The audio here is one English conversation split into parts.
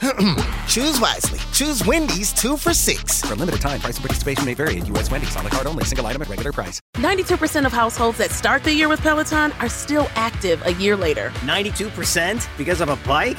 Choose wisely. Choose Wendy's two for six. For a limited time, price and participation may vary at U.S. Wendy's on the card only, single item at regular price. 92% of households that start the year with Peloton are still active a year later. 92% because of a bike?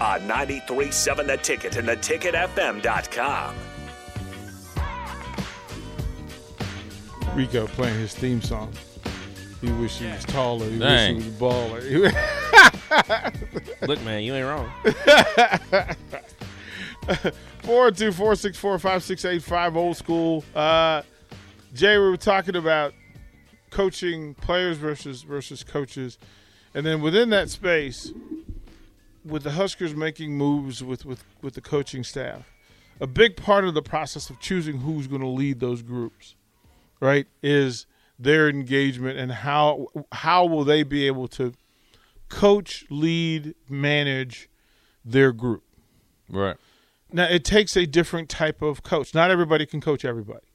on 93.7 The Ticket and theticketfm.com. Rico playing his theme song. He wish he was taller. He Dang. wish he was baller. Look, man, you ain't wrong. 402-464-5685 old school. Uh, Jay, we were talking about coaching players versus versus coaches. And then within that space, with the Huskers making moves with, with, with the coaching staff, a big part of the process of choosing who's going to lead those groups, right, is their engagement and how how will they be able to coach, lead, manage their group. Right. Now it takes a different type of coach. Not everybody can coach everybody.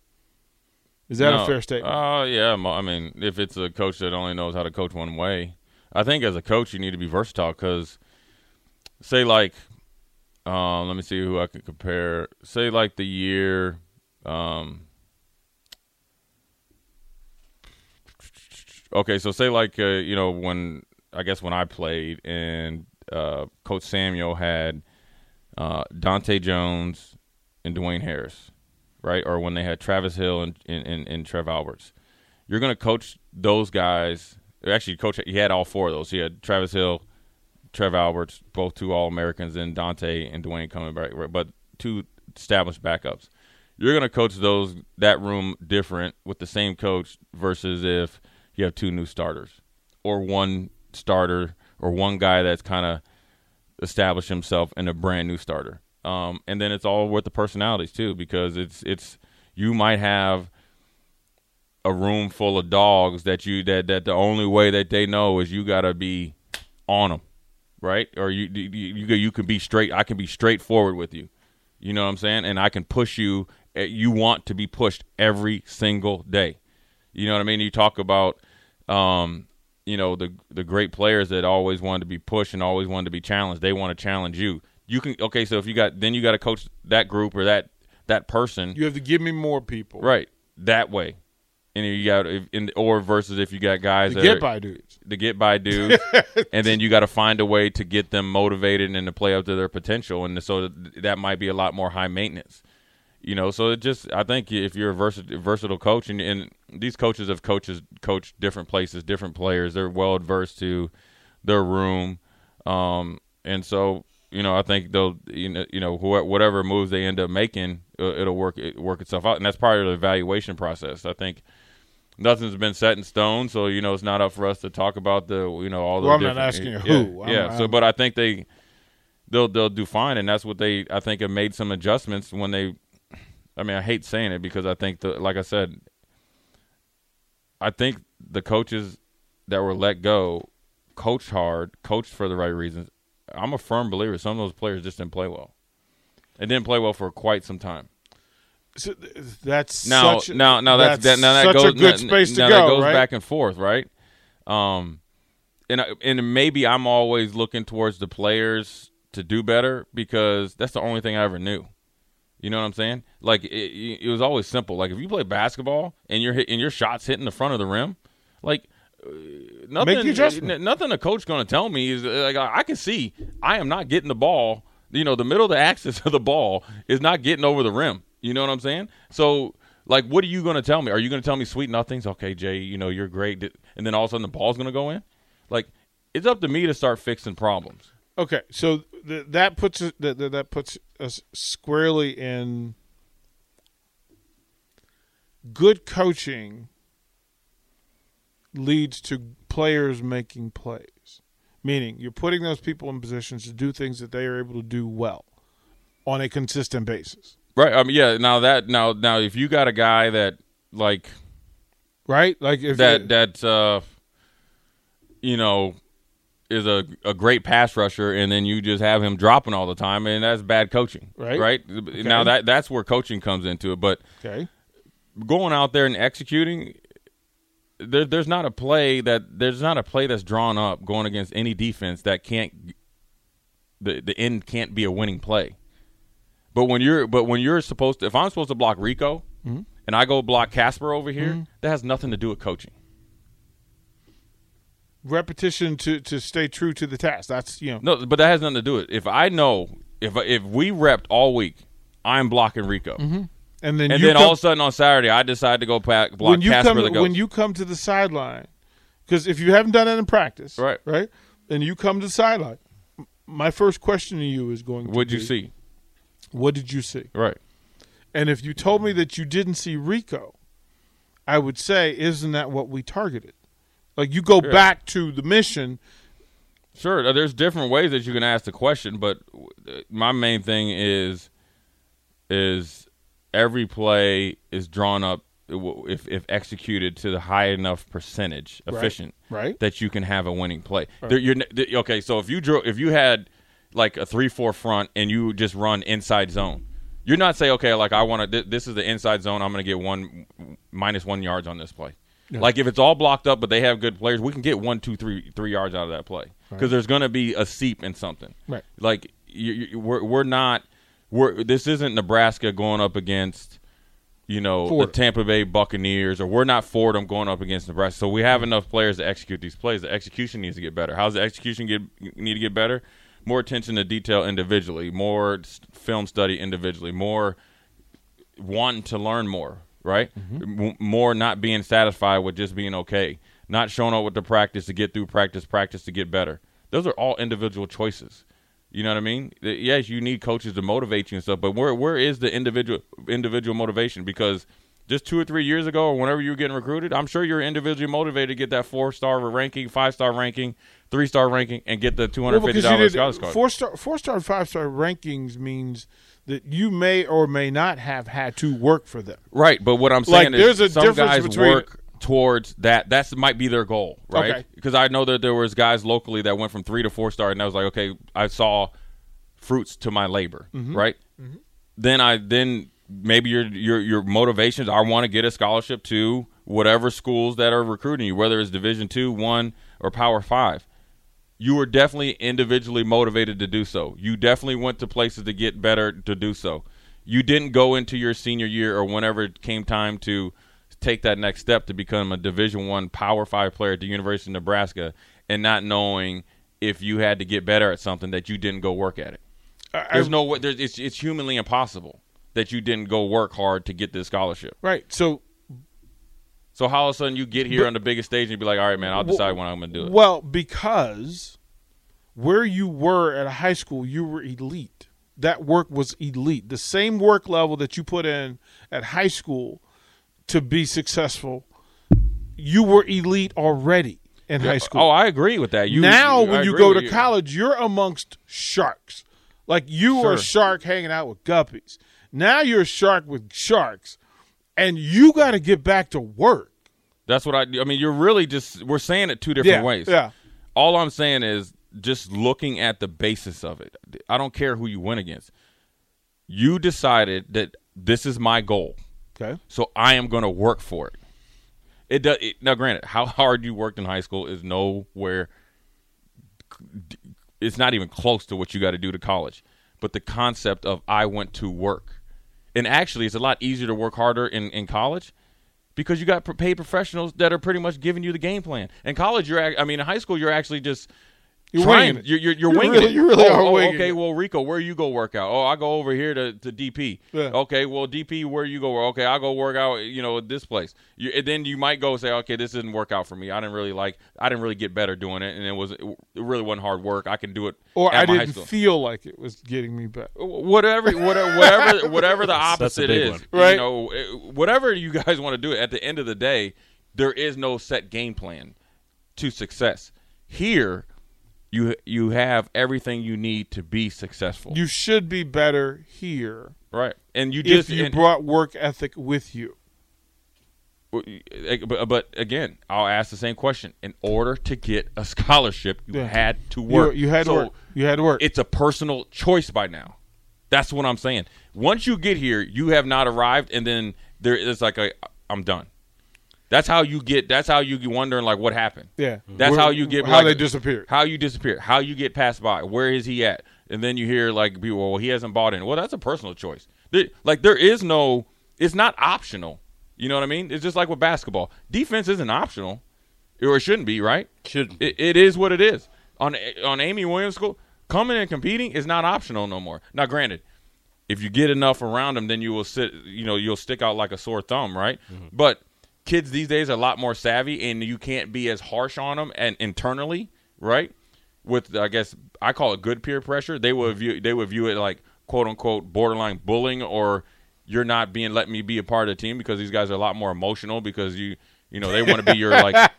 Is that No. a fair statement? Oh, yeah. I mean, if it's a coach that only knows how to coach one way, I think as a coach you need to be versatile because, say, like, um, let me see who I can compare. Say, like the year, um, okay, so say like uh, you know when I guess when I played and uh, Coach Samuel had uh, Dante Jones and Dwayne Harris, right? Or when they had Travis Hill and and, and, and Trev Alberts, you're going to coach those guys. Actually, coach he had all four of those. He had Travis Hill, Trev Alberts, both two All Americans, and Dante and Dwayne coming back, but two established backups. You're going to coach those that room different with the same coach versus if you have two new starters or one starter or one guy that's kind of established himself in a brand new starter. Um, and then it's all with the personalities too, because it's it's you might have a room full of dogs that you that that the only way that they know is you got to be on them, right? Or you you you you can be straight. I can be straightforward with you. You know what I'm saying? And I can push you. eh, You want to be pushed every single day. You know what I mean? You talk about, um, you know, the the great players that always wanted to be pushed and always wanted to be challenged. They want to challenge you. You can okay. So if you got then you got to coach that group or that that person you have to give me more people. right that way. And you got if, in, or versus if you got guys The that get by dudes. The get by dudes, and then you got to find a way to get them motivated and to play up to their potential, and so that might be a lot more high maintenance. You know, so it just I think if you're a versatile, versatile coach, and, and these coaches have coaches coached different places, different players, they're well adverse to their room, um, and so you know I think they'll you know you know whatever moves they end up making, uh, it'll work it work itself out, and that's part of the evaluation process. I think nothing's been set in stone, so you know it's not up for us to talk about the you know all the. Well, I'm not asking you yeah, who. I'm- yeah. so, but I think they they'll they'll do fine, and that's what they I think have made some adjustments when they. I mean, I hate saying it because I think the like I said, I think the coaches that were let go coached hard, coached for the right reasons. I'm a firm believer some of those players just didn't play well. They didn't play well for quite some time. So that's Now, such, now, now that's, that, now that goes a good now- space to now go. that goes right? back and forth, right? Um, and and maybe I'm always looking towards the players to do better because that's the only thing I ever knew. You know what I'm saying? Like it, it was always simple. Like if you play basketball and you're hit, and your shots hitting the front of the rim, like uh, nothing. The n- Nothing a coach going to tell me is uh, like I I can see I am not getting the ball. You know, the middle of the axis of the ball is not getting over the rim. You know what I'm saying? So Like, what are you going to tell me? Are you going to tell me sweet nothings? Okay, Jay, you know you're great, and then all of a sudden the ball's going to go in. Like, it's up to me to start fixing problems. Okay, so th- that puts that that- that puts us squarely in good coaching leads to players making plays. Meaning, you're putting those people in positions to do things that they are able to do well on a consistent basis. Right. I mean, yeah. Now that now now if you got a guy that like Right? Like if that that uh, you know is a a great pass rusher, and then you just have him dropping all the time, and that's bad coaching. Right. Right. Now that that's where coaching comes into it, but. okay. going out there and executing there, there's not a play that there's not a play that's drawn up going against any defense that can't the the end can't be a winning play but when you're but when you're supposed to if i'm supposed to block rico Mm-hmm. and i go block casper over here that has nothing to do with coaching Repetition to to stay true to the task. That's you know no but that has nothing to do with it if i know if if we repped all week i'm blocking rico and then and you then come, all of a sudden on saturday i decide to go pack, block when you casper come the ghost. when you come to the sideline because if you haven't done it in practice, Right. right, and you come to the sideline, my first question to you is going to what'd you be, see What did you see? right And if you told me that you didn't see Rico, I would say, isn't that what we targeted? Like you go Yeah. back to the mission. Sure, uh, there's different ways that you can ask the question, but uh, my main thing is is every play is drawn up uh, if if executed to the high enough percentage efficient right. that you can have a winning play. There, you're, okay, so if you drew if you had like a three four front and you just run inside zone, you're not saying okay, like I want to. Th- this is the inside zone. I'm going to get one minus one yards on this play. Like if it's all blocked up, but they have good players, we can get one, two, three, three yards out of that play because there's going to be a seep in something. Right. Like you, you, we're we're not we're this isn't Nebraska going up against you know Fordham. the Tampa Bay Buccaneers or we're not Fordham going up against Nebraska. So we have enough players to execute these plays. The execution needs to get better. How's the execution get need to get better? More attention to detail individually, more film study individually, more wanting to learn more, right? Mm-hmm. M- more not being satisfied with just being okay, not showing up with the practice to get through practice, practice to get better. Those are all individual choices. You know what I mean? Yes, you need coaches to motivate you and stuff, but where where is the individual individual motivation? Because just two or three years ago, or whenever you were getting recruited, I'm sure you're individually motivated to get that four star ranking, five star ranking, three star ranking, and get the two hundred Well, fifty dollars did scholarship card. four star, four star, five star rankings means that you may or may not have had to work for them. Right, but what I'm Like, saying there's a is some difference guys between- work towards that. That's might be their goal, right? Okay. Because I know that there was guys locally that went from three to four star, and I was like, okay, I saw fruits to my labor, Mm-hmm. right? Then I then maybe your your your motivations. I want to get a scholarship to whatever schools that are recruiting you, whether it's Division two, one, or Power Five. You were definitely individually motivated to do so. You definitely went to places to get better to do so. You didn't go into your senior year or whenever it came time to take that next step to become a Division One Power Five player at the University of Nebraska and not knowing if you had to get better at something that you didn't go work at it. There's no way. There's, it's it's humanly impossible that you didn't go work hard to get this scholarship. Right. So, So how all of a sudden you get here on the biggest stage and you be like, all right, man, I'll decide when I'm going to do it. well, because where you were at a high school, you were elite. That work was elite. The same work level that you put in at high school to be successful, you were elite already in high school. Oh, I agree with that. You now, I when you go to you. college, you're amongst sharks. Like you are a shark hanging out with guppies. Now you're a shark with sharks, and you got to get back to work. That's what I. I mean, you're really just we're saying it two different Yeah, ways. yeah. All I'm saying is just looking at the basis of it. I don't care who you win against. You decided that this is my goal, Okay. so I am going to work for it. It does. It, now, granted, how hard you worked in high school is nowhere. It's not even close to what you got to do to college. But the concept of I went to work, and actually, it's a lot easier to work harder in in college because you got paid professionals that are pretty much giving you the game plan. In college, you're I mean, in high school, you're actually just You're trying. winging it. You're, you're, you're You winging really- it. you really oh, are oh, winging okay, it. well, Rico, where you go work out? Oh, I go over here to, to DP. Yeah. Okay, well, DP, where you go? Okay, I go work out. You know, at this place. You, and then you might go say, okay, this didn't work out for me. I didn't really like. I didn't really get better doing it, and it was it really wasn't hard work. I can do it. Or I didn't feel like it was getting me better. whatever whatever whatever whatever the That's- that's a opposite is one. Right. you know whatever you guys want to do at the end of the day there is no set game plan to success here you you have everything you need to be successful You should be better here right and you if just you and- brought work ethic with you. eh, but, but again i'll ask the same question in order to get a scholarship you Yeah. had to work You, had to So work. You had to work. it's a personal choice by now. That's what I'm saying. Once you get here, you have not arrived, and then there is like a I'm done. That's how you get. That's how you get wondering like what happened. yeah. That's Where- how you get how like, they disappeared. How you disappear. How you get passed by. Where is he at? And then you hear like people, well, he hasn't bought in. Well, that's a personal choice. There, like there is no. It's not optional. You know what I mean? It's just like with basketball. Defense isn't optional, or it shouldn't be, right? Shouldn't. It, it is what it is. On on Amy Williams School, coming and competing is not optional no more. Now, granted, if you get enough around them, then you will sit. You know, you'll stick out like a sore thumb, right? Mm-hmm. But kids these days are a lot more savvy, and you can't be as harsh on them and internally, right? With I guess I call it good peer pressure. They would view they would view it like quote unquote borderline bullying or you're not being let me be a part of the team because these guys are a lot more emotional because you you know they want to be your like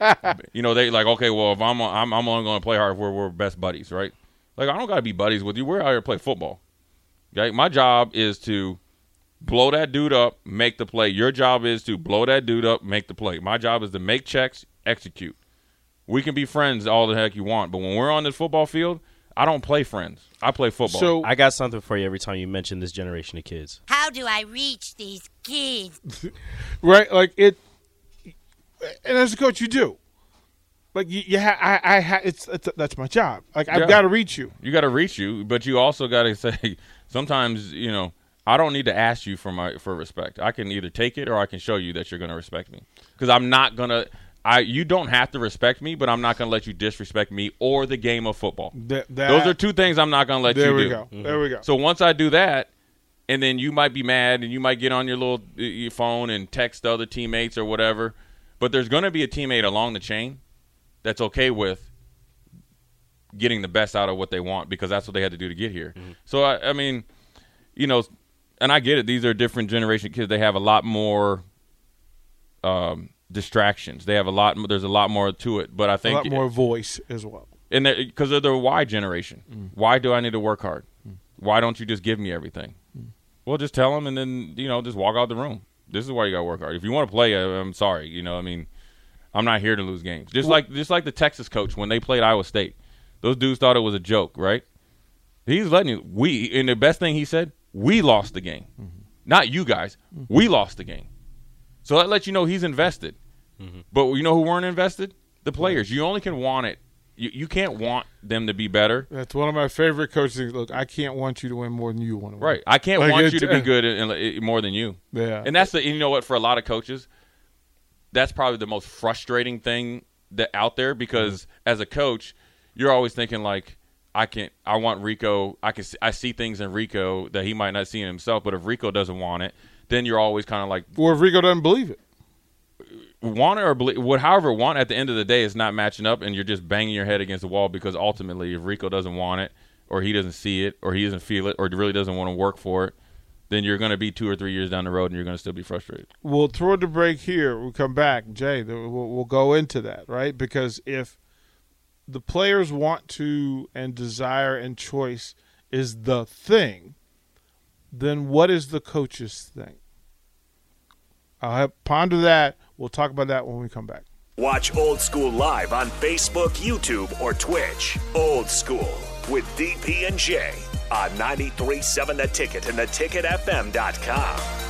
you know they like okay well if I'm I'm, I'm only going to play hard if we're, we're best buddies right like I don't got to be buddies with you we're out here to play football okay my job is to blow that dude up make the play your job is to blow that dude up make the play my job is to make checks execute we can be friends all the heck you want but when we're on the football field I don't play friends I play football So I got something for you every time you mention this generation of kids. How do I reach these kids? right, like it, and as a coach, you do. Like you, you ha- I, I, ha- it's, it's that's my job. Like I've Yeah. got to reach you. you got to reach you, but you also got to say sometimes you know I don't need to ask you for my for respect. I can either take it or I can show you that you're going to respect me because I'm not gonna. I you don't have to respect me, but I'm not going to let you disrespect me or the game of football. That, that, Those are two things I'm not going to let you respect. There you we do. go. There we go. So once I do that, and then you might be mad, and you might get on your little your phone and text the other teammates or whatever. But there's going to be a teammate along the chain that's okay with getting the best out of what they want because that's what they had to do to get here. Mm-hmm. So I, I mean, you know, and I get it. These are different generation kids. They have a lot more um, distractions. They have a lot. There's a lot more to it. But I think lot more voice as well. and because they're the Y generation. Mm. Why do I need to work hard? Mm. Why don't you just give me everything? Mm. Well, just tell them, and then you know, just walk out the room. This is why you got to work hard. If you want to play, I- I'm sorry. You know, I mean, I'm not here to lose games. Just like just like the Texas coach when they played Iowa State, those dudes thought it was a joke, right? He's letting you. We and the best thing he said, we lost the game, mm-hmm. not you guys. Mm-hmm. We lost the game. So that lets you know he's invested. Mm-hmm. But you know who weren't invested? The players. You only can want it. You, you can't want them to be better. That's one of my favorite coaches. Look, I can't want you to win more than you want to win. Right. I can't Like, want you to be good in, in- more than you. Yeah. And that's the you know what for a lot of coaches, that's probably the most frustrating thing that out there because as a coach, you're always thinking like I can I want Rico. I can see, I see things in Rico that he might not see in himself. But if Rico doesn't want it, then you're always kind of like Or if Rico doesn't believe it. want it or believe, what, however want at the end of the day is not matching up, and you're just banging your head against the wall because ultimately, if Rico doesn't want it, or he doesn't see it, or he doesn't feel it, or really doesn't want to work for it, then you're going to be two or three years down the road, and you're going to still be frustrated. We'll throw the break here. We'll come back, Jay. We'll, we'll go into that, right? Because if the players want to and desire and choice is the thing, then what is the coach's thing? I'll have, ponder that. We'll talk about that when we come back. Watch Old School live on Facebook, YouTube, or Twitch. Old School with DP and J on 93.7 The Ticket and theticketfm.com.